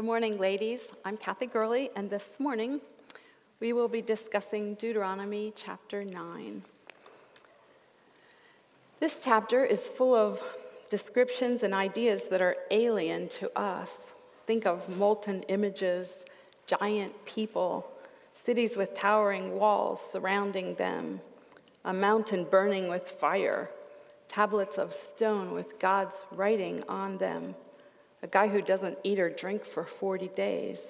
Good morning, ladies. I'm Kathy Gurley, and this morning we will be discussing Deuteronomy chapter 9. This chapter is full of descriptions and ideas that are alien to us. Think of molten images, giant people, cities with towering walls surrounding them, a mountain burning with fire, tablets of stone with God's writing on them, a guy who doesn't eat or drink for 40 days.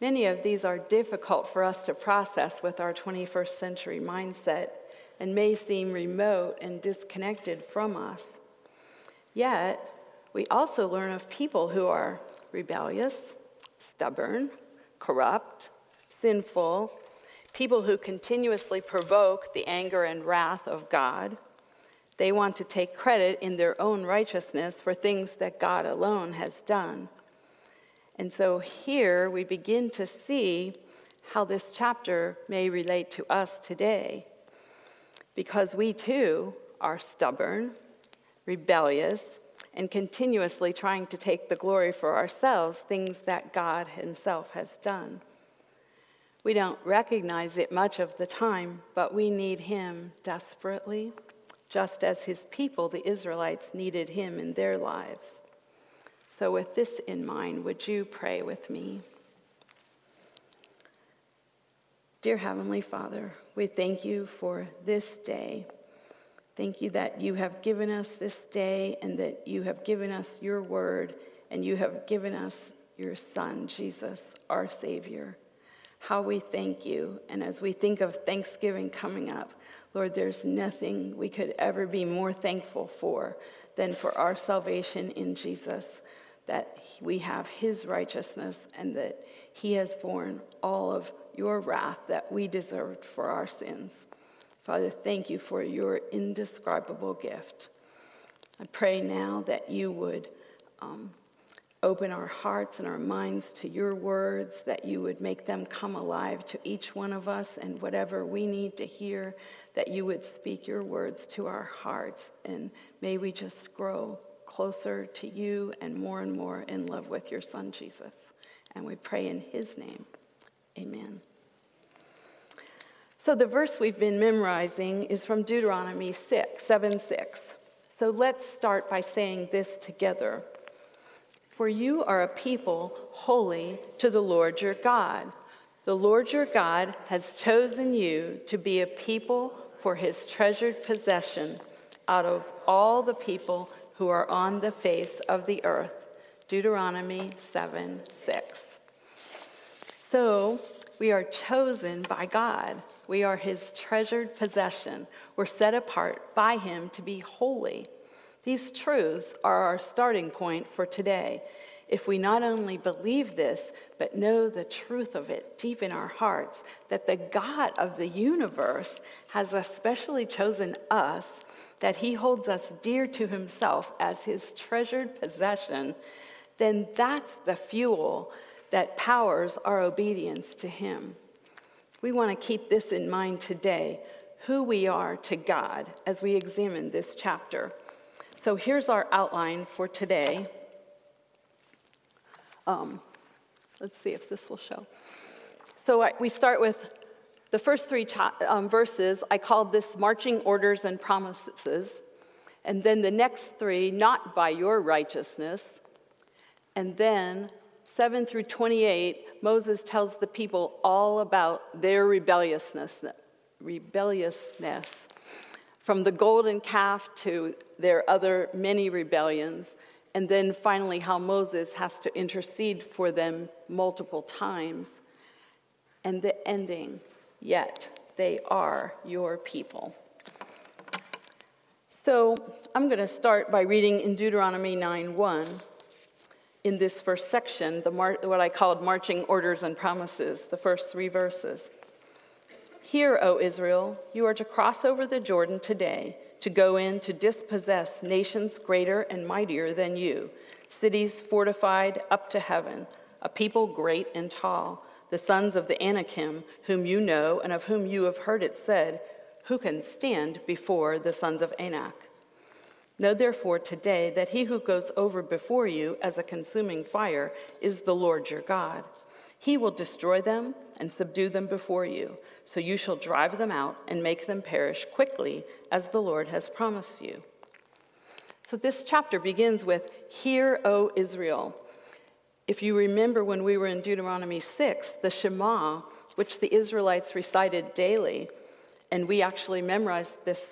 Many of these are difficult for us to process with our 21st century mindset and may seem remote and disconnected from us. Yet, we also learn of people who are rebellious, stubborn, corrupt, sinful, people who continuously provoke the anger and wrath of God. They want to take credit in their own righteousness for things that God alone has done. And so here we begin to see how this chapter may relate to us today. Because we too are stubborn, rebellious, and continuously trying to take the glory for ourselves, things that God Himself has done. We don't recognize it much of the time, but we need Him desperately, just as His people, the Israelites, needed Him in their lives. So, with this in mind, would you pray with me? Dear Heavenly Father, we thank you for this day. Thank you that you have given us this day and that you have given us your word and you have given us your Son, Jesus, our Savior how we thank you. And as we think of Thanksgiving coming up, Lord, there's nothing we could ever be more thankful for than for our salvation in Jesus, that we have his righteousness and that he has borne all of your wrath that we deserved for our sins. Father, thank you for your indescribable gift. I pray now that you would um, open our hearts and our minds to your words, that you would make them come alive to each one of us, and whatever we need to hear, that you would speak your words to our hearts. And may we just grow closer to you and more and more in love with your Son, Jesus. And we pray in his name. Amen. So the verse we've been memorizing is from Deuteronomy 6, 7 6. So let's start by saying this together. For you are a people holy to the Lord your God. The Lord your God has chosen you to be a people for his treasured possession out of all the people who are on the face of the earth. Deuteronomy 7 6. So we are chosen by God. We are his treasured possession. We're set apart by him to be holy. These truths are our starting point for today. If we not only believe this, but know the truth of it deep in our hearts, that the God of the universe has especially chosen us, that he holds us dear to himself as his treasured possession, then that's the fuel that powers our obedience to him. We want to keep this in mind today who we are to God as we examine this chapter. So here's our outline for today. Um, let's see if this will show. So I, we start with the first three um, verses. I called this marching orders and promises. And then the next three, not by your righteousness. And then 7 through 28, Moses tells the people all about their rebelliousness, rebelliousness from the golden calf to their other many rebellions, and then finally how Moses has to intercede for them multiple times. And the ending, yet they are your people. So I'm going to start by reading in Deuteronomy 9:1 in this first section, the mar- what I called marching orders and promises, the first three verses. Hear, O Israel, you are to cross over the Jordan today to go in to dispossess nations greater and mightier than you, cities fortified up to heaven, a people great and tall, the sons of the Anakim, whom you know and of whom you have heard it said, Who can stand before the sons of Anak? Know therefore today that he who goes over before you as a consuming fire is the Lord your God. He will destroy them and subdue them before you, so you shall drive them out and make them perish quickly, as the Lord has promised you. So this chapter begins with, Hear, O Israel. If you remember when we were in Deuteronomy 6, the Shema, which the Israelites recited daily, and we actually memorized this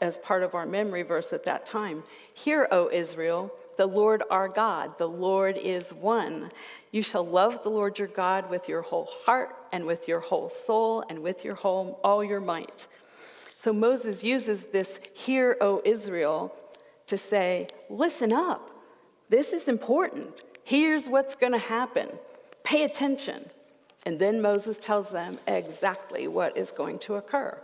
as part of our memory verse at that time. Hear, O Israel, the Lord our God, the Lord is one. You shall love the Lord your God with your whole heart and with your whole soul and with your whole all your might. So Moses uses this hear, O Israel, to say, listen up. This is important. Here's what's going to happen. Pay attention. And then Moses tells them exactly what is going to occur.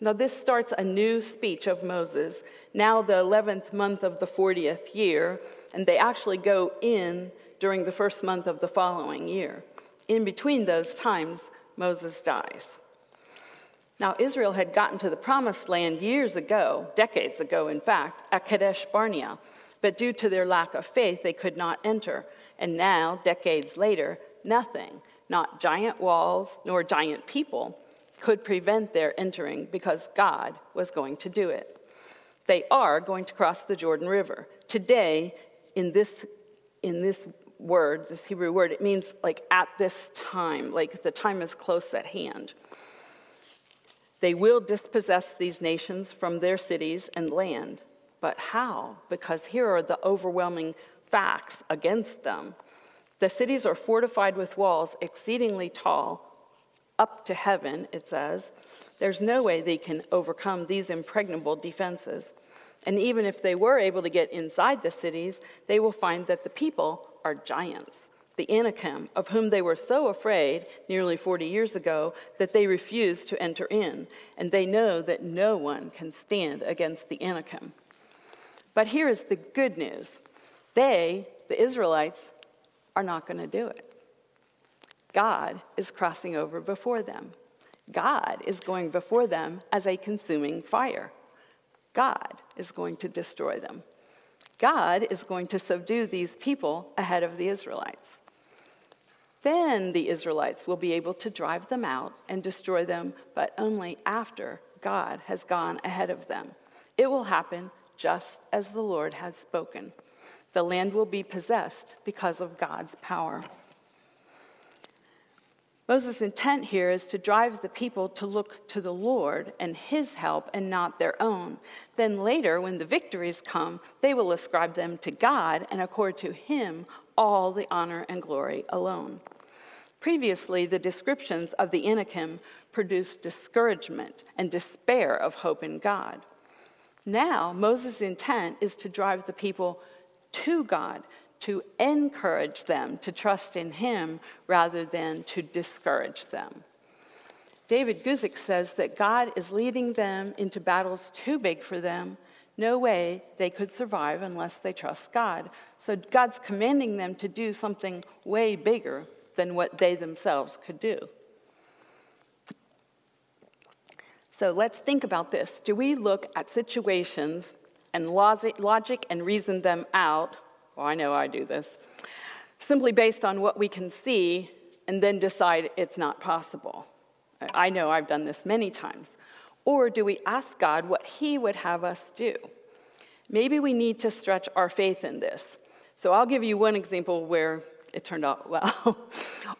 Now, this starts a new speech of Moses, now the 11th month of the 40th year, and they actually go in during the first month of the following year. In between those times, Moses dies. Now, Israel had gotten to the promised land years ago, decades ago, in fact, at Kadesh Barnea, but due to their lack of faith, they could not enter. And now, decades later, nothing, not giant walls nor giant people, could prevent their entering because God was going to do it. They are going to cross the Jordan River. Today, in this, in this word, this Hebrew word, it means like at this time, like the time is close at hand. They will dispossess these nations from their cities and land. But how? Because here are the overwhelming facts against them. The cities are fortified with walls exceedingly tall up to heaven, it says, there's no way they can overcome these impregnable defenses. And even if they were able to get inside the cities, they will find that the people are giants. The Anakim, of whom they were so afraid nearly 40 years ago that they refused to enter in, and they know that no one can stand against the Anakim. But here is the good news they, the Israelites, are not going to do it. God is crossing over before them. God is going before them as a consuming fire. God is going to destroy them. God is going to subdue these people ahead of the Israelites. Then the Israelites will be able to drive them out and destroy them, but only after God has gone ahead of them. It will happen just as the Lord has spoken. The land will be possessed because of God's power. Moses' intent here is to drive the people to look to the Lord and his help and not their own. Then later, when the victories come, they will ascribe them to God and accord to him all the honor and glory alone. Previously, the descriptions of the Anakim produced discouragement and despair of hope in God. Now, Moses' intent is to drive the people to God, to encourage them to trust in Him rather than to discourage them. David Guzik says that God is leading them into battles too big for them. No way they could survive unless they trust God. So God's commanding them to do something way bigger than what they themselves could do. So let's think about this. Do we look at situations and logic and reason them out well, I know I do this, simply based on what we can see and then decide it's not possible. I know I've done this many times. Or do we ask God what He would have us do? Maybe we need to stretch our faith in this. So I'll give you one example where it turned out well.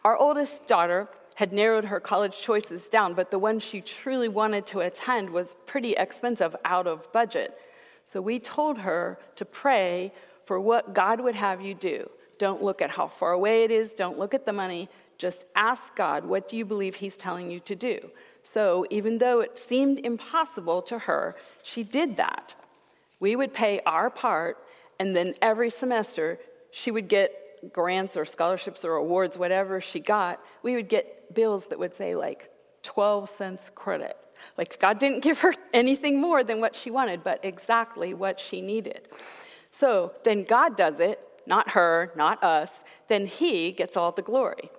our oldest daughter had narrowed her college choices down, but the one she truly wanted to attend was pretty expensive, out of budget. So we told her to pray for what God would have you do. Don't look at how far away it is, don't look at the money. Just ask God, what do you believe He's telling you to do? So, even though it seemed impossible to her, she did that. We would pay our part, and then every semester, she would get grants or scholarships or awards, whatever she got. We would get bills that would say, like, 12 cents credit. Like, God didn't give her anything more than what she wanted, but exactly what she needed. So then God does it, not her, not us, then He gets all the glory.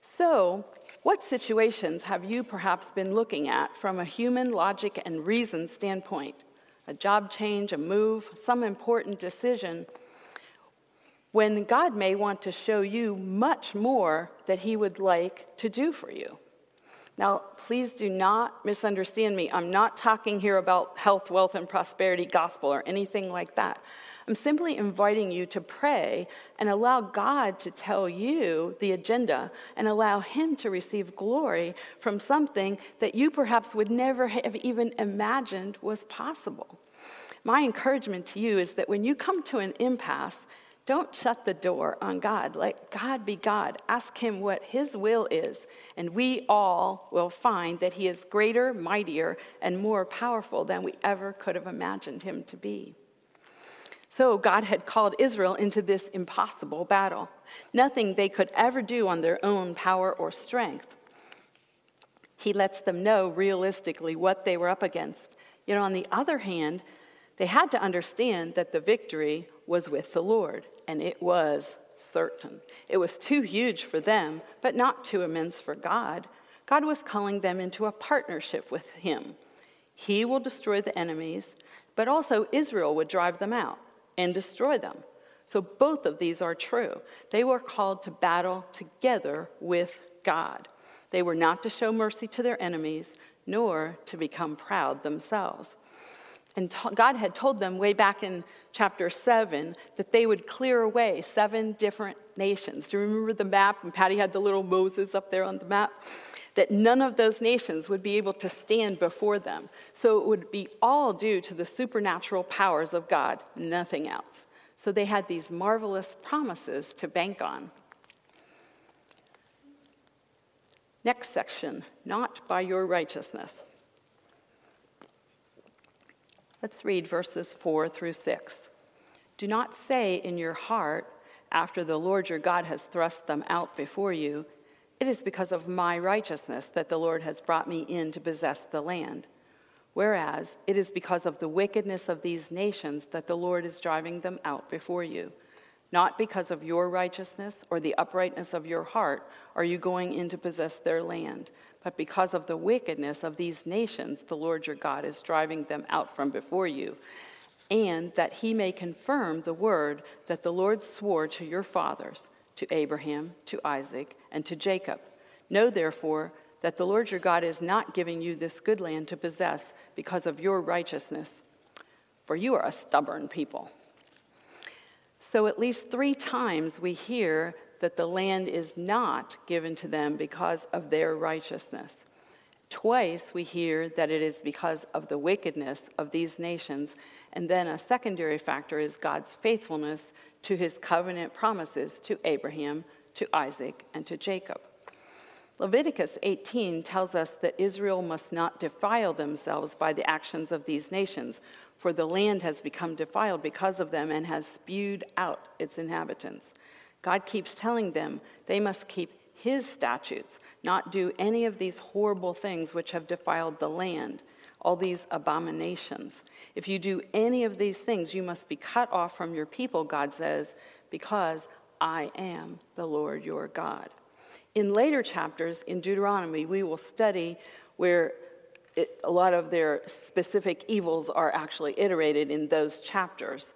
So, what situations have you perhaps been looking at from a human logic and reason standpoint? a job change, a move, some important decision, when God may want to show you much more that He would like to do for you. Now, please do not misunderstand me. I'm not talking here about health, wealth, and prosperity gospel or anything like that. I'm simply inviting you to pray and allow God to tell you the agenda and allow Him to receive glory from something that you perhaps would never have even imagined was possible. My encouragement to you is that when you come to an impasse, don't shut the door on God. Let God be God. Ask Him what His will is, and we all will find that He is greater, mightier, and more powerful than we ever could have imagined Him to be. So God had called Israel into this impossible battle. Nothing they could ever do on their own power or strength. He lets them know realistically what they were up against. You know, on the other hand, they had to understand that the victory was with the Lord, and it was certain. It was too huge for them, but not too immense for God. God was calling them into a partnership with Him. He will destroy the enemies, but also Israel would drive them out and destroy them. So both of these are true. They were called to battle together with God. They were not to show mercy to their enemies, nor to become proud themselves. And God had told them way back in chapter 7 that they would clear away seven different nations. Do you remember the map? And Patty had the little Moses up there on the map that none of those nations would be able to stand before them. So it would be all due to the supernatural powers of God, nothing else. So they had these marvelous promises to bank on. Next section, not by your righteousness. Let's read verses 4 through 6. Do not say in your heart, after the Lord your God has thrust them out before you, it is because of my righteousness that the Lord has brought me in to possess the land. Whereas it is because of the wickedness of these nations that the Lord is driving them out before you. Not because of your righteousness or the uprightness of your heart are you going in to possess their land, but because of the wickedness of these nations, the Lord your God is driving them out from before you. And that he may confirm the word that the Lord swore to your fathers to Abraham, to Isaac, and to Jacob. Know therefore that the Lord your God is not giving you this good land to possess because of your righteousness, for you are a stubborn people. So, at least three times we hear that the land is not given to them because of their righteousness. Twice we hear that it is because of the wickedness of these nations. And then a secondary factor is God's faithfulness to his covenant promises to Abraham, to Isaac, and to Jacob. Leviticus 18 tells us that Israel must not defile themselves by the actions of these nations, for the land has become defiled because of them and has spewed out its inhabitants. God keeps telling them they must keep his statutes, not do any of these horrible things which have defiled the land, all these abominations. If you do any of these things, you must be cut off from your people, God says, because I am the Lord your God. In later chapters in Deuteronomy, we will study where it, a lot of their specific evils are actually iterated in those chapters,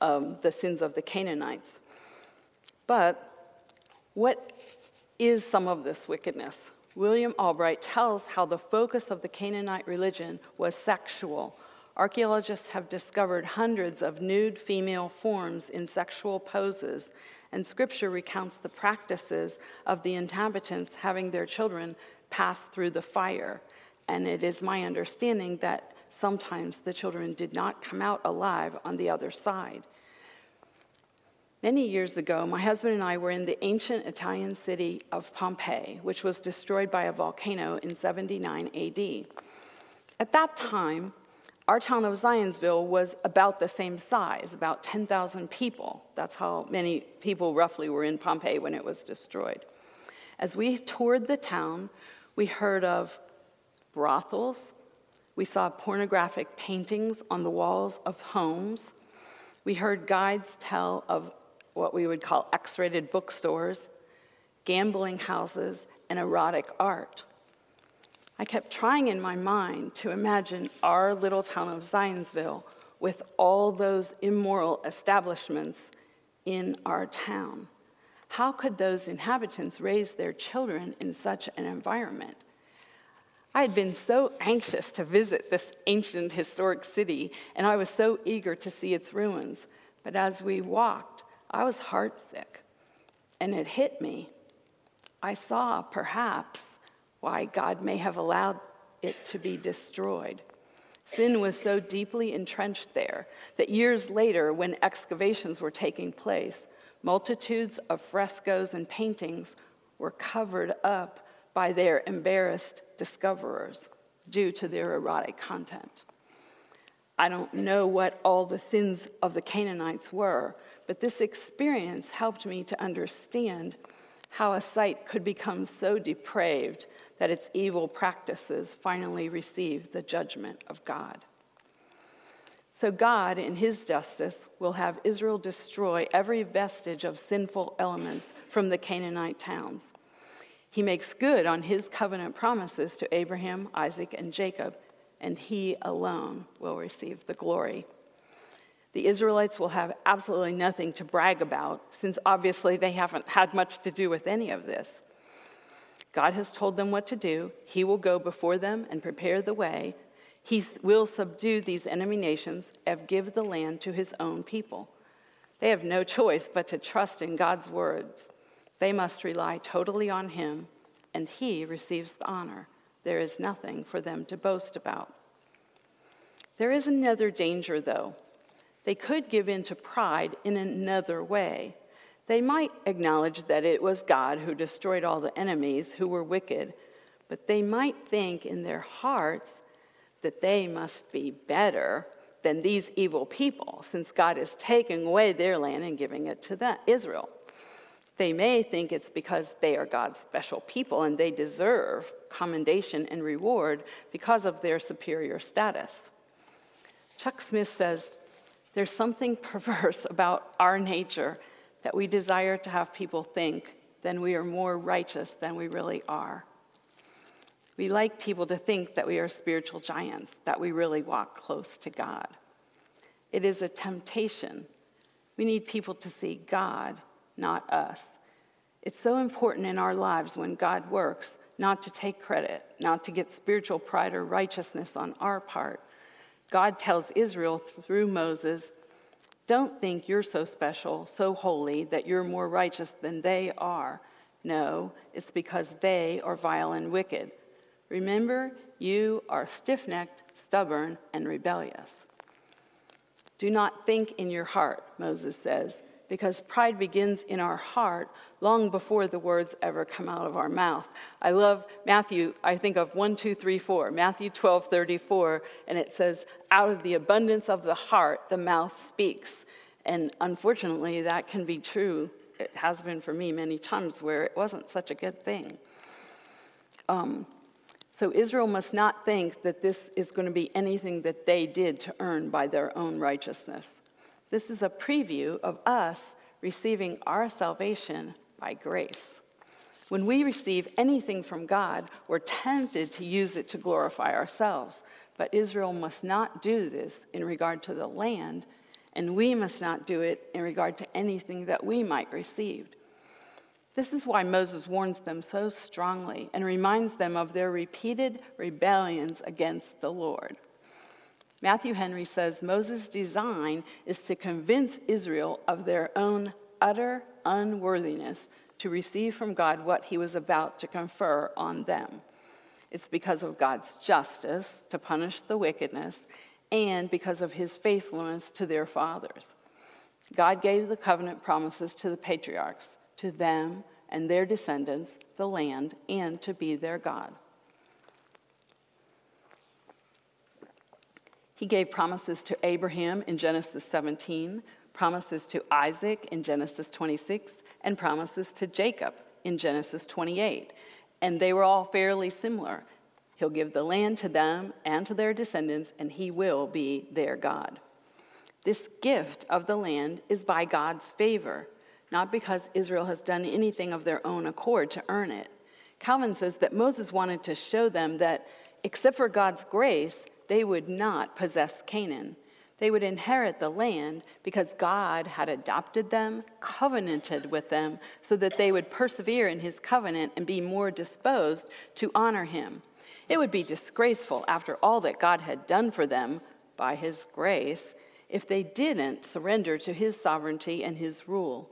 um, the sins of the Canaanites. But what is some of this wickedness? William Albright tells how the focus of the Canaanite religion was sexual Archaeologists have discovered hundreds of nude female forms in sexual poses, and scripture recounts the practices of the inhabitants having their children pass through the fire. And it is my understanding that sometimes the children did not come out alive on the other side. Many years ago, my husband and I were in the ancient Italian city of Pompeii, which was destroyed by a volcano in 79 AD. At that time, our town of Zionsville was about the same size, about 10,000 people. That's how many people roughly were in Pompeii when it was destroyed. As we toured the town, we heard of brothels, we saw pornographic paintings on the walls of homes, we heard guides tell of what we would call X rated bookstores, gambling houses, and erotic art. I kept trying in my mind to imagine our little town of Zionsville with all those immoral establishments in our town. How could those inhabitants raise their children in such an environment? I had been so anxious to visit this ancient historic city, and I was so eager to see its ruins. But as we walked, I was heartsick, and it hit me. I saw, perhaps, why God may have allowed it to be destroyed. Sin was so deeply entrenched there that years later, when excavations were taking place, multitudes of frescoes and paintings were covered up by their embarrassed discoverers due to their erotic content. I don't know what all the sins of the Canaanites were, but this experience helped me to understand how a site could become so depraved that its evil practices finally receive the judgment of God. So, God, in his justice, will have Israel destroy every vestige of sinful elements from the Canaanite towns. He makes good on his covenant promises to Abraham, Isaac, and Jacob, and he alone will receive the glory. The Israelites will have absolutely nothing to brag about, since obviously they haven't had much to do with any of this. God has told them what to do. He will go before them and prepare the way. He will subdue these enemy nations and give the land to his own people. They have no choice but to trust in God's words. They must rely totally on him, and he receives the honor. There is nothing for them to boast about. There is another danger, though. They could give in to pride in another way. They might acknowledge that it was God who destroyed all the enemies who were wicked, but they might think in their hearts that they must be better than these evil people, since God is taking away their land and giving it to them, Israel. They may think it's because they are God's special people and they deserve commendation and reward because of their superior status. Chuck Smith says there's something perverse about our nature that we desire to have people think then we are more righteous than we really are. We like people to think that we are spiritual giants, that we really walk close to God. It is a temptation. We need people to see God not us. It's so important in our lives when God works not to take credit, not to get spiritual pride or righteousness on our part. God tells Israel through Moses, Don't think you're so special, so holy, that you're more righteous than they are. No, it's because they are vile and wicked. Remember, you are stiff necked, stubborn, and rebellious. Do not think in your heart, Moses says, because pride begins in our heart long before the words ever come out of our mouth. I love Matthew, I think of 1, 2, 3, 4, Matthew 12, 34, and it says, Out of the abundance of the heart, the mouth speaks. And unfortunately, that can be true. It has been for me many times where it wasn't such a good thing. Um, so Israel must not think that this is going to be anything that they did to earn by their own righteousness. This is a preview of us receiving our salvation by grace. When we receive anything from God, we're tempted to use it to glorify ourselves. But Israel must not do this in regard to the land, and we must not do it in regard to anything that we might receive. This is why Moses warns them so strongly and reminds them of their repeated rebellions against the Lord. Matthew Henry says Moses' design is to convince Israel of their own utter unworthiness to receive from God what he was about to confer on them. It's because of God's justice to punish the wickedness and because of his faithfulness to their fathers. God gave the covenant promises to the patriarchs, to them and their descendants, the land, and to be their God. He gave promises to Abraham in Genesis 17, promises to Isaac in Genesis 26, and promises to Jacob in Genesis 28. And they were all fairly similar. He'll give the land to them and to their descendants, and he will be their God. This gift of the land is by God's favor, not because Israel has done anything of their own accord to earn it. Calvin says that Moses wanted to show them that, except for God's grace, they would not possess Canaan. They would inherit the land because God had adopted them, covenanted with them, so that they would persevere in his covenant and be more disposed to honor him. It would be disgraceful after all that God had done for them by his grace if they didn't surrender to his sovereignty and his rule.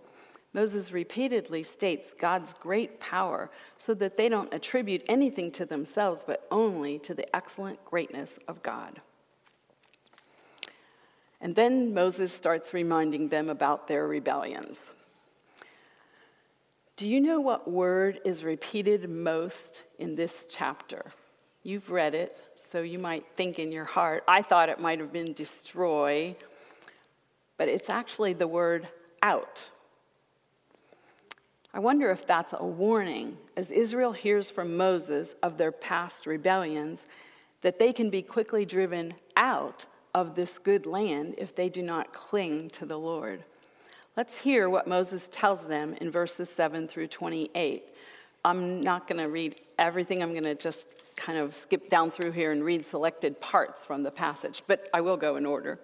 Moses repeatedly states God's great power so that they don't attribute anything to themselves, but only to the excellent greatness of God. And then Moses starts reminding them about their rebellions. Do you know what word is repeated most in this chapter? You've read it, so you might think in your heart, I thought it might have been destroy, but it's actually the word out. I wonder if that's a warning as Israel hears from Moses of their past rebellions that they can be quickly driven out of this good land if they do not cling to the Lord. Let's hear what Moses tells them in verses 7 through 28. I'm not going to read everything, I'm going to just kind of skip down through here and read selected parts from the passage, but I will go in order.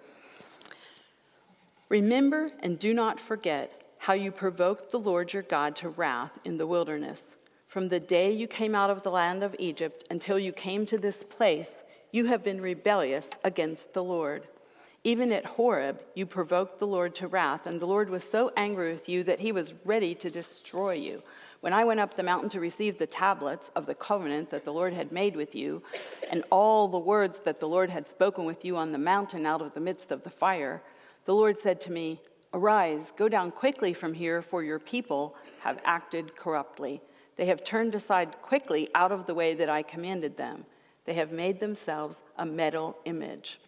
Remember and do not forget how you provoked the Lord your God to wrath in the wilderness. From the day you came out of the land of Egypt until you came to this place, you have been rebellious against the Lord. Even at Horeb, you provoked the Lord to wrath, and the Lord was so angry with you that he was ready to destroy you. When I went up the mountain to receive the tablets of the covenant that the Lord had made with you, and all the words that the Lord had spoken with you on the mountain out of the midst of the fire, the Lord said to me, Arise, go down quickly from here, for your people have acted corruptly. They have turned aside quickly out of the way that I commanded them. They have made themselves a metal image.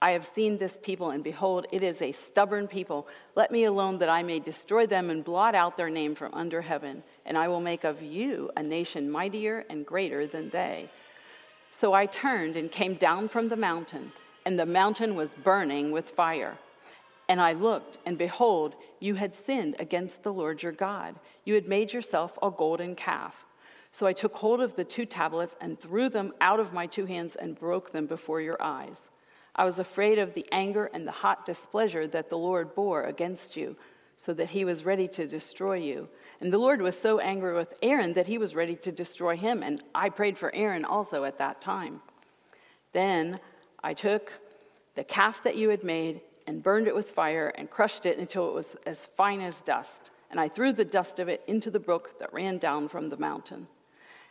I have seen this people, and behold, it is a stubborn people. Let me alone that I may destroy them and blot out their name from under heaven, and I will make of you a nation mightier and greater than they. So I turned and came down from the mountain, and the mountain was burning with fire. And I looked, and behold, you had sinned against the Lord your God. You had made yourself a golden calf. So I took hold of the two tablets and threw them out of my two hands and broke them before your eyes. I was afraid of the anger and the hot displeasure that the Lord bore against you, so that he was ready to destroy you. And the Lord was so angry with Aaron that he was ready to destroy him, and I prayed for Aaron also at that time. Then I took the calf that you had made and burned it with fire and crushed it until it was as fine as dust. And I threw the dust of it into the brook that ran down from the mountain.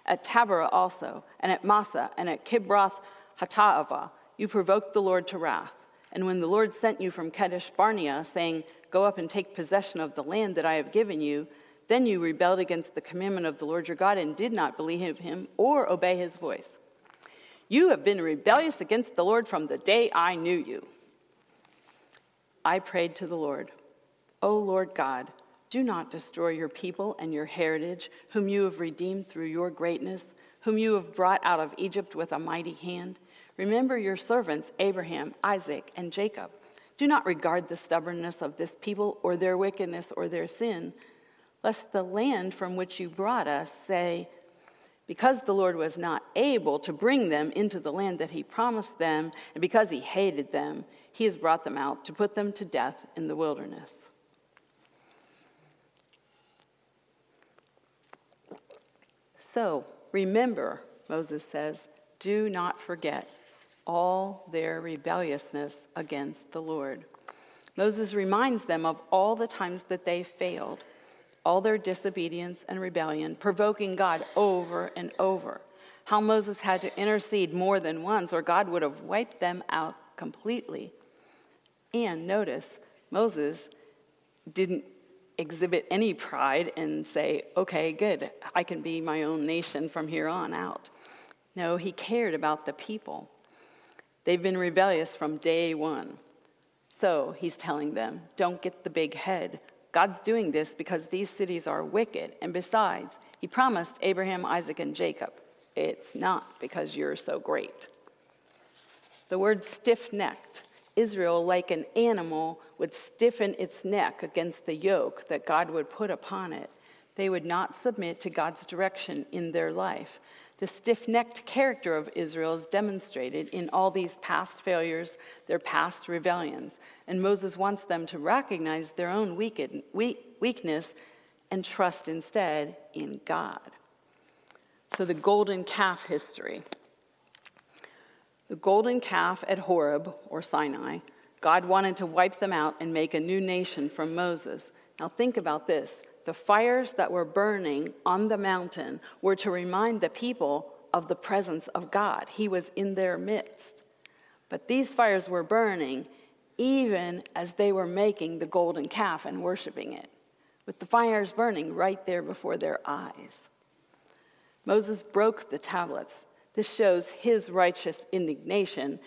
At Taberah also, and at Massah, and at Kibroth Hattaavah, you provoked the Lord to wrath. And when the Lord sent you from Kadesh Barnea, saying, Go up and take possession of the land that I have given you, then you rebelled against the commandment of the Lord your God and did not believe him or obey his voice. You have been rebellious against the Lord from the day I knew you. I prayed to the Lord, O Lord God, do not destroy your people and your heritage, whom you have redeemed through your greatness, whom you have brought out of Egypt with a mighty hand. Remember your servants, Abraham, Isaac, and Jacob. Do not regard the stubbornness of this people or their wickedness or their sin, lest the land from which you brought us say, because the Lord was not able to bring them into the land that he promised them, and because he hated them, he has brought them out to put them to death in the wilderness. So remember, Moses says, do not forget all their rebelliousness against the Lord. Moses reminds them of all the times that they failed, all their disobedience and rebellion, provoking God over and over. How Moses had to intercede more than once, or God would have wiped them out completely. And notice, Moses didn't exhibit any pride and say, okay, good, I can be my own nation from here on out. No, he cared about the people. They've been rebellious from day one. So he's telling them, don't get the big head. God's doing this because these cities are wicked. And besides, he promised Abraham, Isaac, and Jacob. It's not because you're so great. The word stiff necked Israel, like an animal, would stiffen its neck against the yoke that God would put upon it. They would not submit to God's direction in their life. The stiff necked character of Israel is demonstrated in all these past failures, their past rebellions. And Moses wants them to recognize their own weakness and trust instead in God. So, the golden calf history. The golden calf at Horeb, or Sinai, God wanted to wipe them out and make a new nation from Moses. Now, think about this the fires that were burning on the mountain were to remind the people of the presence of God. He was in their midst. But these fires were burning even as they were making the golden calf and worshiping it, with the fires burning right there before their eyes. Moses broke the tablets. This shows his righteous indignation.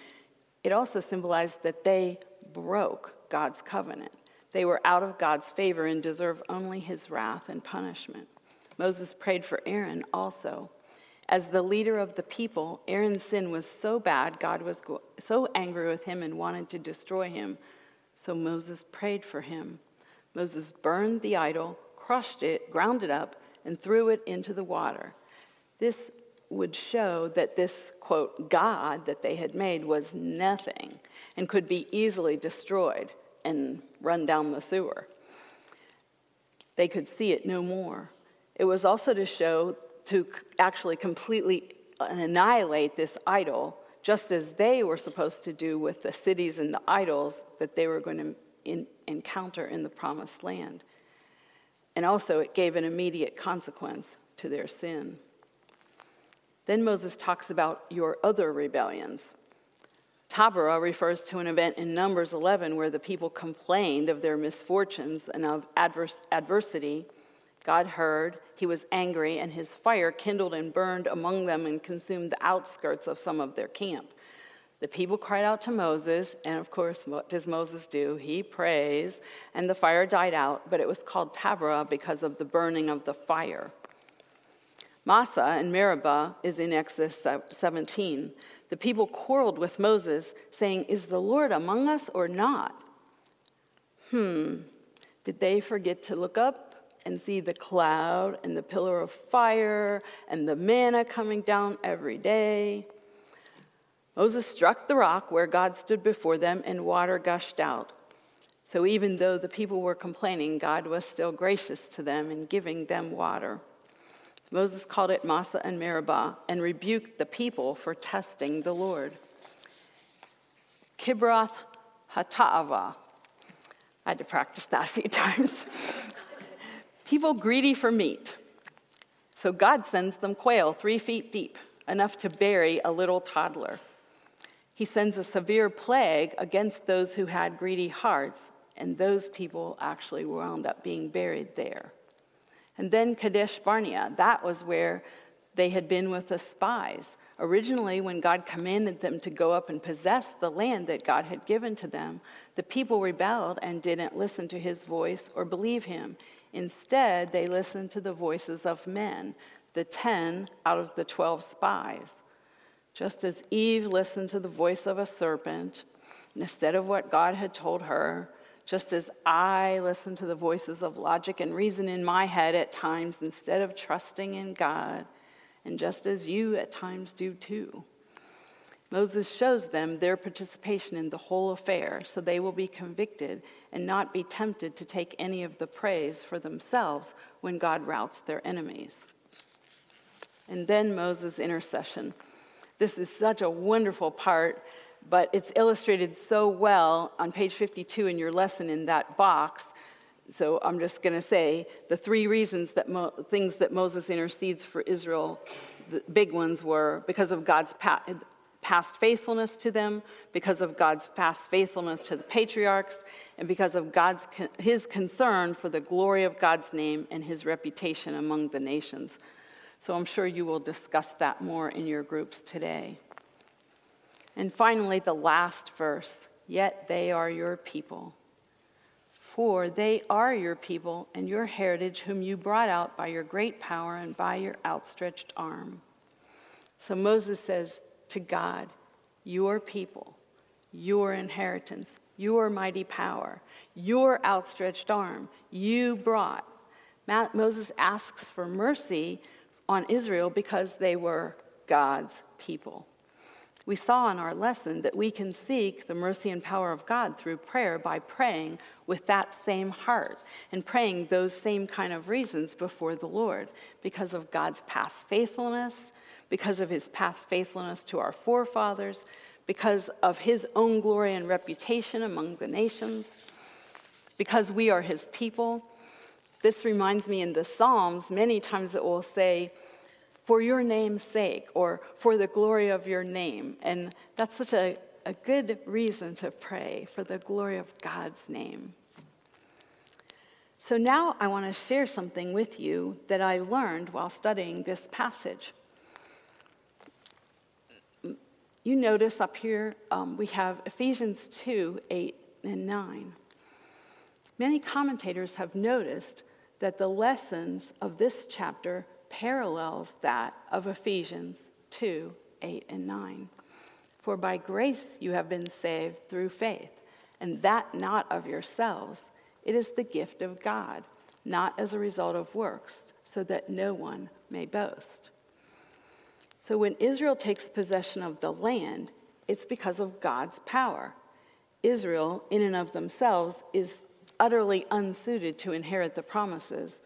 It also symbolized that they broke God's covenant. They were out of God's favor and deserve only his wrath and punishment. Moses prayed for Aaron also. As the leader of the people, Aaron's sin was so bad, God was so angry with him and wanted to destroy him. So Moses prayed for him. Moses burned the idol, crushed it, ground it up, and threw it into the water. This would show that this, quote, God that they had made was nothing and could be easily destroyed and run down the sewer. They could see it no more. It was also to show, to actually completely annihilate this idol, just as they were supposed to do with the cities and the idols that they were going to in, encounter in the promised land. And also, it gave an immediate consequence to their sin. Then Moses talks about your other rebellions. Taberah refers to an event in Numbers 11 where the people complained of their misfortunes and of adverse, adversity. God heard, he was angry, and his fire kindled and burned among them and consumed the outskirts of some of their camp. The people cried out to Moses, and of course, what does Moses do? He prays, and the fire died out, but it was called Taberah because of the burning of the fire. Massah and Meribah is in Exodus 17 the people quarreled with Moses, saying, Is the Lord among us or not? Hmm, did they forget to look up and see the cloud and the pillar of fire and the manna coming down every day? Moses struck the rock where God stood before them, and water gushed out. So even though the people were complaining, God was still gracious to them in giving them water. Moses called it Massah and Meribah and rebuked the people for testing the Lord. Kibroth Hattaavah. I had to practice that a few times. people greedy for meat. So God sends them quail three feet deep, enough to bury a little toddler. He sends a severe plague against those who had greedy hearts, and those people actually wound up being buried there. And then Kadesh Barnea, that was where they had been with the spies. Originally, when God commanded them to go up and possess the land that God had given to them, the people rebelled and didn't listen to his voice or believe him. Instead, they listened to the voices of men, the 10 out of the 12 spies. Just as Eve listened to the voice of a serpent instead of what God had told her, just as I listen to the voices of logic and reason in my head at times instead of trusting in God, and just as you at times do too. Moses shows them their participation in the whole affair so they will be convicted and not be tempted to take any of the praise for themselves when God routs their enemies. And then Moses' intercession. This is such a wonderful part but it's illustrated so well on page 52 in your lesson in that box. So I'm just going to say the three reasons that Mo- things that Moses intercedes for Israel, the big ones were because of God's pa- past faithfulness to them, because of God's past faithfulness to the patriarchs, and because of God's his concern for the glory of God's name and his reputation among the nations. So I'm sure you will discuss that more in your groups today. And finally, the last verse Yet they are your people. For they are your people and your heritage, whom you brought out by your great power and by your outstretched arm. So Moses says to God, Your people, your inheritance, your mighty power, your outstretched arm, you brought. Moses asks for mercy on Israel because they were God's people. We saw in our lesson that we can seek the mercy and power of God through prayer by praying with that same heart and praying those same kind of reasons before the Lord because of God's past faithfulness, because of his past faithfulness to our forefathers, because of his own glory and reputation among the nations, because we are his people. This reminds me in the Psalms, many times it will say, for your name's sake or for the glory of your name. And that's such a, a good reason to pray for the glory of God's name. So now I want to share something with you that I learned while studying this passage. You notice up here um, we have Ephesians 2 8 and 9. Many commentators have noticed that the lessons of this chapter parallels that of Ephesians 2 8 and 9. For by grace you have been saved through faith, and that not of yourselves. It is the gift of God, not as a result of works, so that no one may boast. So when Israel takes possession of the land, it's because of God's power. Israel, in and of themselves, is utterly unsuited to inherit the promises,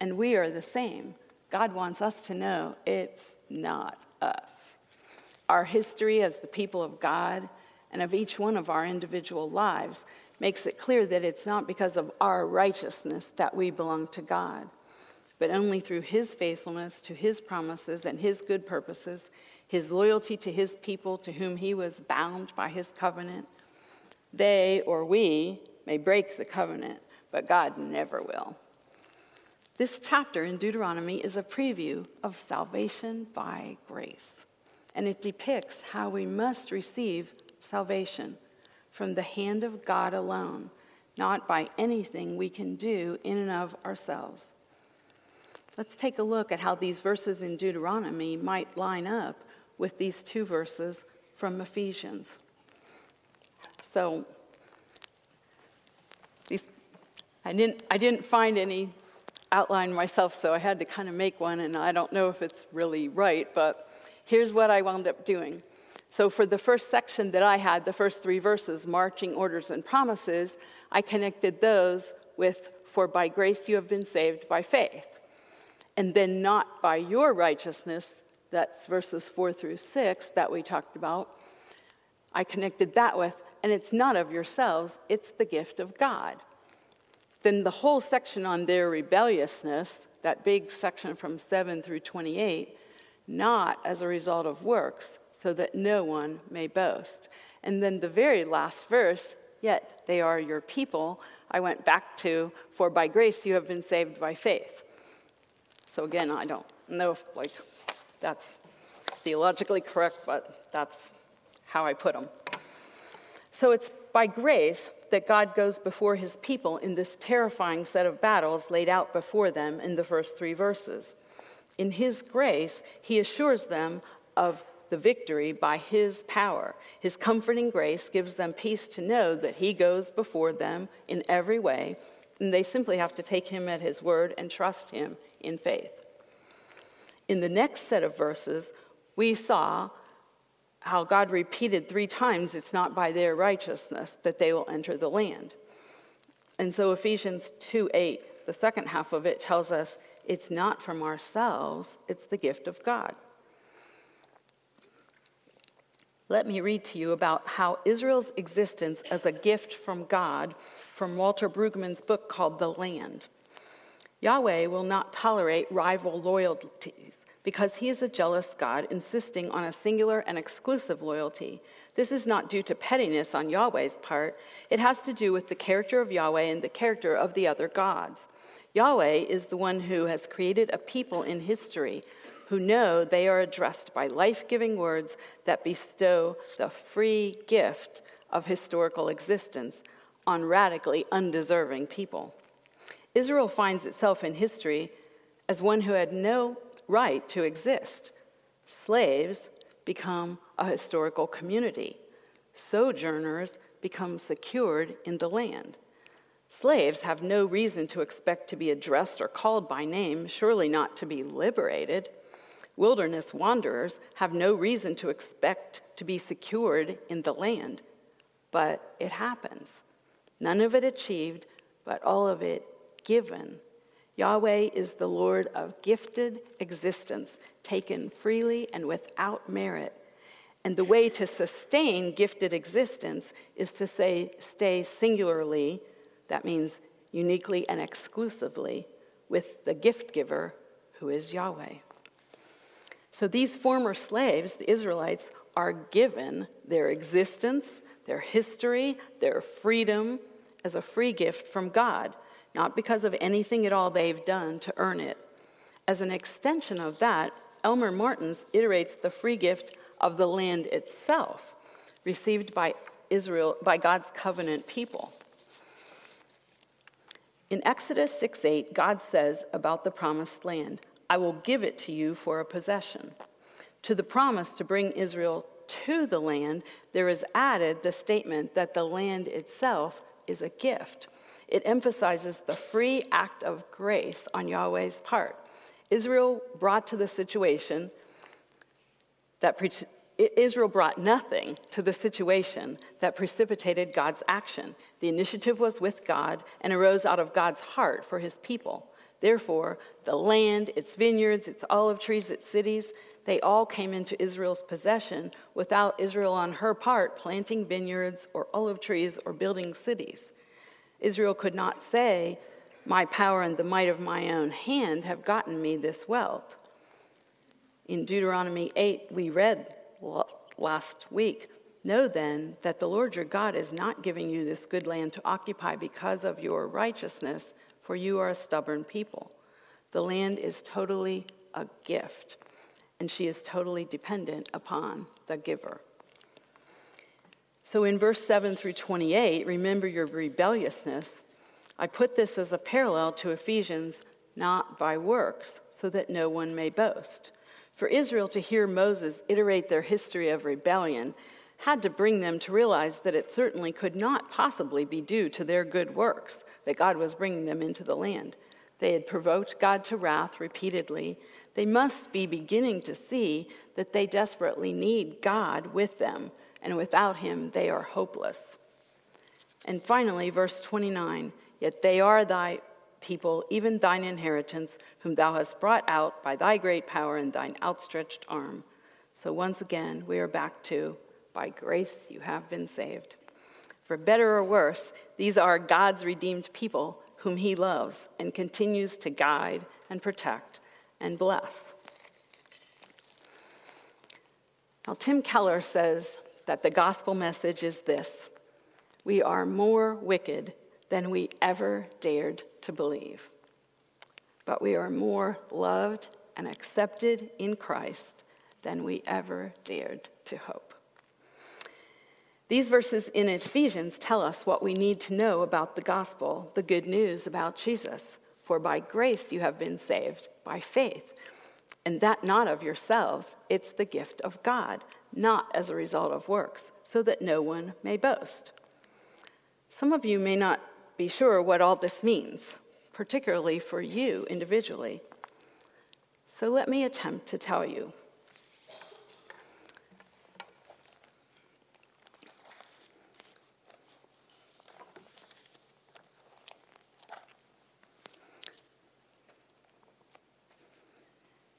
and we are the same. God wants us to know it's not us. Our history as the people of God and of each one of our individual lives makes it clear that it's not because of our righteousness that we belong to God, but only through His faithfulness to His promises and His good purposes, His loyalty to His people to whom He was bound by His covenant. They or we may break the covenant, but God never will. This chapter in Deuteronomy is a preview of salvation by grace, and it depicts how we must receive salvation from the hand of God alone, not by anything we can do in and of ourselves. Let's take a look at how these verses in Deuteronomy might line up with these two verses from Ephesians. So, I, didn't, I didn't find any outline myself, so I had to kind of make one, and I don't know if it's really right, but here's what I wound up doing. So, for the first section that I had, the first three verses, marching orders and promises, I connected those with, For by grace you have been saved by faith. And then, not by your righteousness, that's verses four through six that we talked about. I connected that with, and it's not of yourselves, it's the gift of God then the whole section on their rebelliousness, that big section from 7 through 28, not as a result of works, so that no one may boast. And then the very last verse, yet they are your people, I went back to, for by grace you have been saved by faith. So again, I don't know if like that's theologically correct, but that's how I put them. So it's by grace that God goes before his people in this terrifying set of battles laid out before them in the first three verses. In his grace, he assures them of the victory by his power. His comforting grace gives them peace to know that he goes before them in every way, and they simply have to take him at his word and trust him in faith. In the next set of verses, we saw how God repeated three times it's not by their righteousness that they will enter the land. And so Ephesians 2 8, the second half of it, tells us it's not from ourselves, it's the gift of God. Let me read to you about how Israel's existence as a gift from God from Walter Brueggemann's book called The Land. Yahweh will not tolerate rival loyalties because he is a jealous God, insisting on a singular and exclusive loyalty. This is not due to pettiness on Yahweh's part, it has to do with the character of Yahweh and the character of the other gods. Yahweh is the one who has created a people in history who know they are addressed by life giving words that bestow the free gift of historical existence on radically undeserving people. Israel finds itself in history as one who had no right to exist. Slaves become a historical community. Sojourners become secured in the land. Slaves have no reason to expect to be addressed or called by name, surely not to be liberated. Wilderness wanderers have no reason to expect to be secured in the land, but it happens. None of it achieved, but all of it given. Yahweh is the Lord of gifted existence, taken freely and without merit. And the way to sustain gifted existence is to say, stay singularly, that means uniquely and exclusively, with the gift giver, who is Yahweh. So these former slaves, the Israelites, are given their existence, their history, their freedom as a free gift from God, not because of anything at all they've done to earn it. As an extension of that, Elmer Martens iterates the free gift of the land itself, received by Israel by God's covenant people. In Exodus 6 8, God says about the promised land, I will give it to you for a possession. To the promise to bring Israel to the land, there is added the statement that the land itself is a gift. It emphasizes the free act of grace on Yahweh's part. Israel brought to the situation that pre- Israel brought nothing to the situation that precipitated God's action. The initiative was with God and arose out of God's heart for his people. Therefore, the land, its vineyards, its olive trees, its cities, they all came into Israel's possession without Israel on her part planting vineyards or olive trees or building cities. Israel could not say, My power and the might of my own hand have gotten me this wealth. In Deuteronomy 8, we read last week Know then that the Lord your God is not giving you this good land to occupy because of your righteousness, for you are a stubborn people. The land is totally a gift, and she is totally dependent upon the giver. So in verse 7 through 28, remember your rebelliousness. I put this as a parallel to Ephesians, not by works, so that no one may boast. For Israel to hear Moses iterate their history of rebellion had to bring them to realize that it certainly could not possibly be due to their good works that God was bringing them into the land. They had provoked God to wrath repeatedly. They must be beginning to see that they desperately need God with them and without him they are hopeless. And finally, verse 29 Yet they are thy people, even thine inheritance, whom thou hast brought out by thy great power and thine outstretched arm. So once again, we are back to by grace you have been saved. For better or worse, these are God's redeemed people whom he loves and continues to guide and protect and bless. Now, Tim Keller says that the gospel message is this we are more wicked than we ever dared to believe, but we are more loved and accepted in Christ than we ever dared to hope. These verses in Ephesians tell us what we need to know about the gospel, the good news about Jesus. For by grace you have been saved, by faith. And that not of yourselves, it's the gift of God, not as a result of works, so that no one may boast. Some of you may not be sure what all this means, particularly for you individually. So let me attempt to tell you.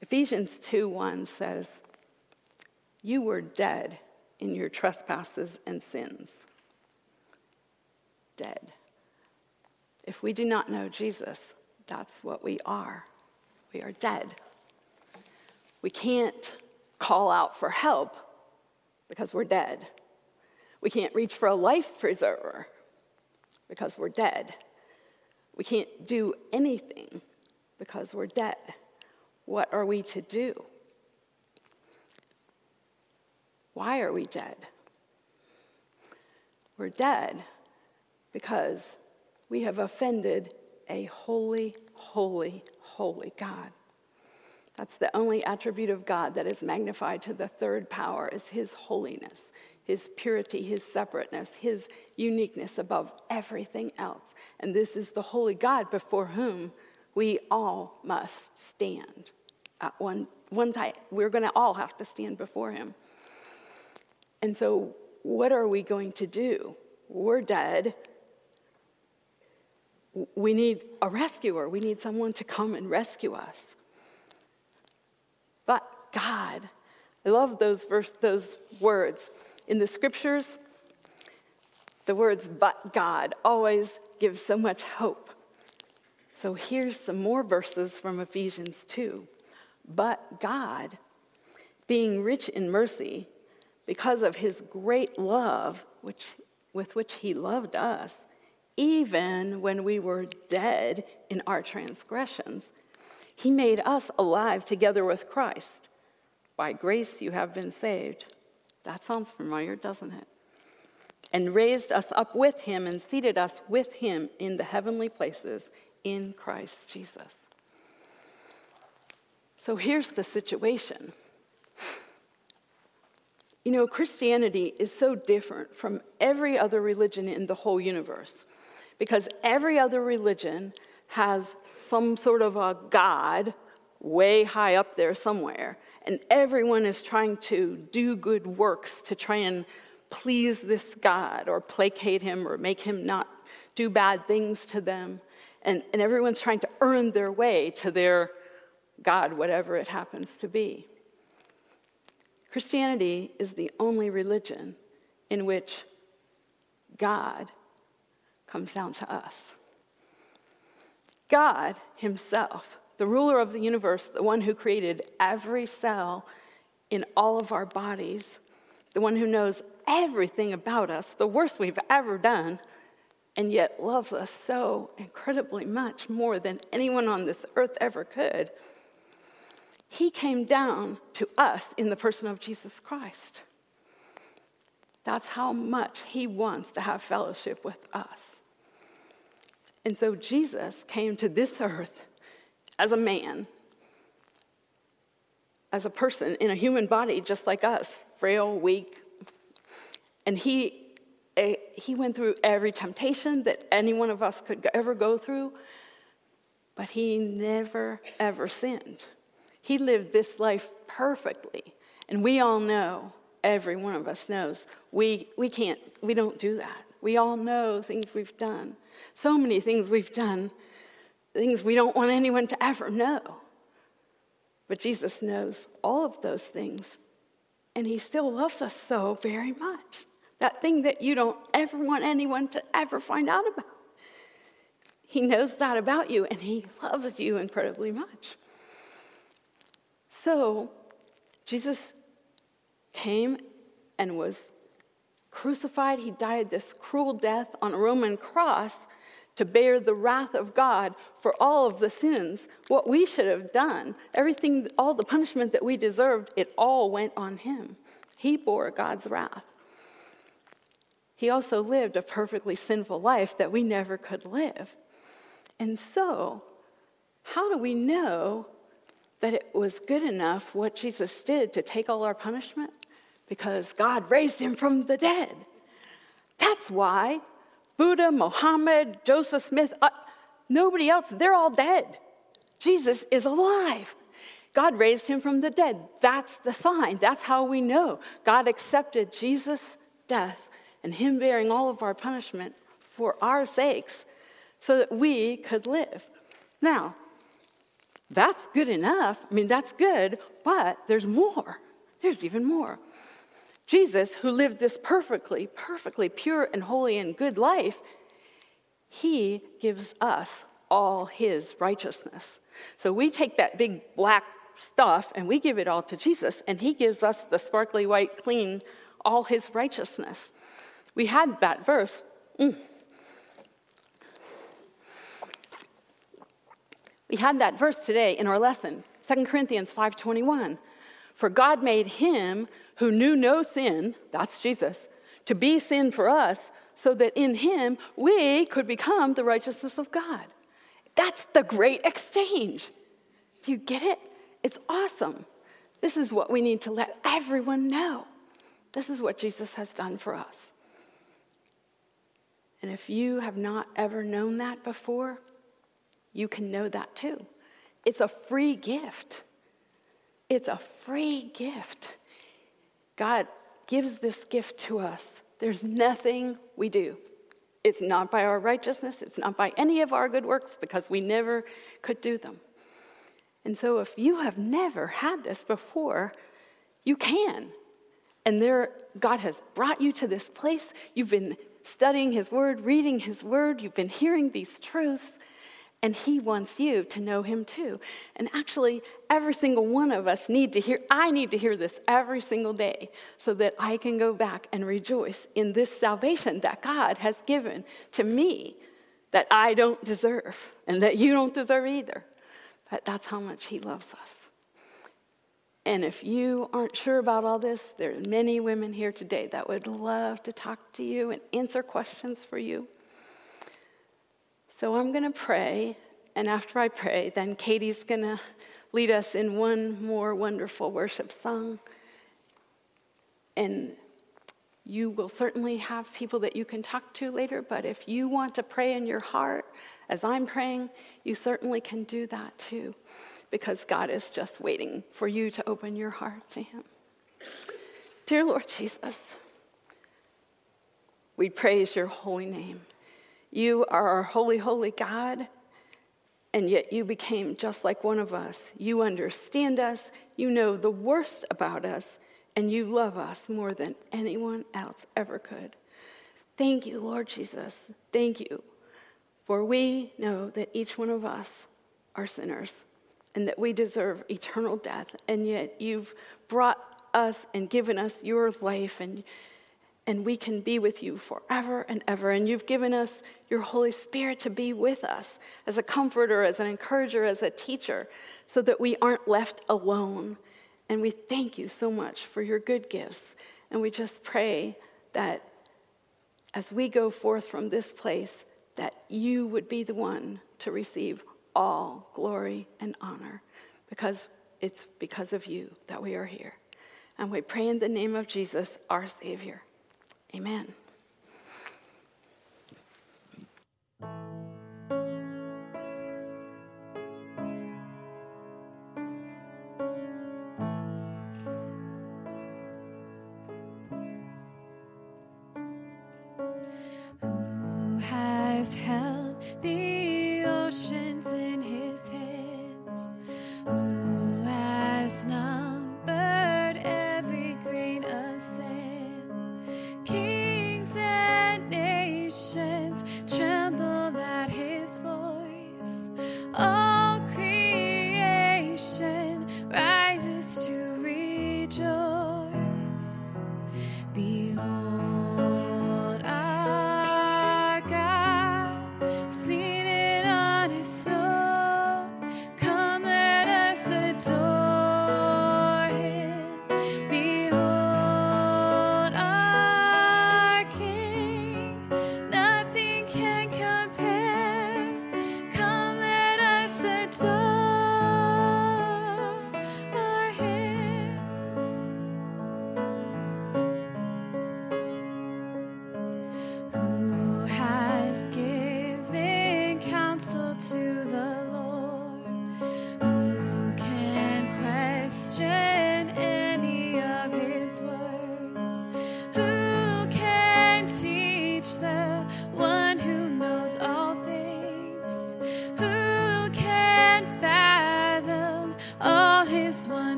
Ephesians 2 1 says, You were dead in your trespasses and sins. Dead. If we do not know Jesus, that's what we are. We are dead. We can't call out for help because we're dead. We can't reach for a life preserver because we're dead. We can't do anything because we're dead. What are we to do? Why are we dead? We're dead because we have offended a holy, holy, holy God. That's the only attribute of God that is magnified to the third power is his holiness, his purity, his separateness, his uniqueness above everything else. And this is the holy God before whom we all must stand. At one, one time, we're going to all have to stand before him. And so, what are we going to do? We're dead. We need a rescuer. We need someone to come and rescue us. But God, I love those verse, those words in the scriptures. The words "but God" always give so much hope. So here's some more verses from Ephesians 2. But God, being rich in mercy, because of his great love which, with which he loved us, even when we were dead in our transgressions, he made us alive together with Christ. By grace you have been saved. That sounds familiar, doesn't it? And raised us up with him and seated us with him in the heavenly places in Christ Jesus. So here's the situation. You know, Christianity is so different from every other religion in the whole universe because every other religion has some sort of a God way high up there somewhere, and everyone is trying to do good works to try and please this God or placate him or make him not do bad things to them. And, and everyone's trying to earn their way to their God, whatever it happens to be. Christianity is the only religion in which God comes down to us. God Himself, the ruler of the universe, the one who created every cell in all of our bodies, the one who knows everything about us, the worst we've ever done, and yet loves us so incredibly much more than anyone on this earth ever could, he came down to us in the person of Jesus Christ. That's how much he wants to have fellowship with us. And so Jesus came to this earth as a man, as a person in a human body just like us, frail, weak. And he, eh, he went through every temptation that any one of us could ever go through, but he never, ever sinned. He lived this life perfectly. And we all know, every one of us knows, we, we can't, we don't do that. We all know things we've done. So many things we've done, things we don't want anyone to ever know. But Jesus knows all of those things, and He still loves us so very much. That thing that you don't ever want anyone to ever find out about. He knows that about you, and He loves you incredibly much. So, Jesus came and was crucified. He died this cruel death on a Roman cross to bear the wrath of God for all of the sins, what we should have done, everything, all the punishment that we deserved, it all went on him. He bore God's wrath. He also lived a perfectly sinful life that we never could live. And so, how do we know that it was good enough what Jesus did to take all our punishment? Because God raised him from the dead. That's why Buddha, Mohammed, Joseph Smith, uh, nobody else, they're all dead. Jesus is alive. God raised him from the dead. That's the sign. That's how we know. God accepted Jesus' death and him bearing all of our punishment for our sakes so that we could live. Now, that's good enough. I mean, that's good, but there's more. There's even more. Jesus, who lived this perfectly, perfectly pure and holy and good life, he gives us all his righteousness. So we take that big black stuff and we give it all to Jesus, and he gives us the sparkly white, clean, all his righteousness. We had that verse. Mm. We had that verse today in our lesson, 2 Corinthians 5:21. For God made him who knew no sin, that's Jesus, to be sin for us, so that in him we could become the righteousness of God. That's the great exchange. Do you get it? It's awesome. This is what we need to let everyone know. This is what Jesus has done for us. And if you have not ever known that before, you can know that too. It's a free gift. It's a free gift. God gives this gift to us. There's nothing we do. It's not by our righteousness, it's not by any of our good works because we never could do them. And so if you have never had this before, you can. And there God has brought you to this place. You've been studying his word, reading his word, you've been hearing these truths, and he wants you to know him too. And actually, every single one of us need to hear, I need to hear this every single day so that I can go back and rejoice in this salvation that God has given to me that I don't deserve and that you don't deserve either. But that's how much he loves us. And if you aren't sure about all this, there are many women here today that would love to talk to you and answer questions for you. So I'm going to pray, and after I pray, then Katie's going to lead us in one more wonderful worship song. And you will certainly have people that you can talk to later, but if you want to pray in your heart as I'm praying, you certainly can do that too because God is just waiting for you to open your heart to Him. Dear Lord Jesus, we praise your holy name. You are our holy, holy God, and yet you became just like one of us. You understand us, you know the worst about us, and you love us more than anyone else ever could. Thank you, Lord Jesus. Thank you. For we know that each one of us are sinners and that we deserve eternal death, and yet you've brought us and given us your life, and, and we can be with you forever and ever. And you've given us your Holy Spirit to be with us as a comforter, as an encourager, as a teacher, so that we aren't left alone. And we thank you so much for your good gifts. And we just pray that as we go forth from this place, that you would be the one to receive all glory and honor because it's because of you that we are here. And we pray in the name of Jesus, our Savior. Amen.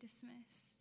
Dismissed.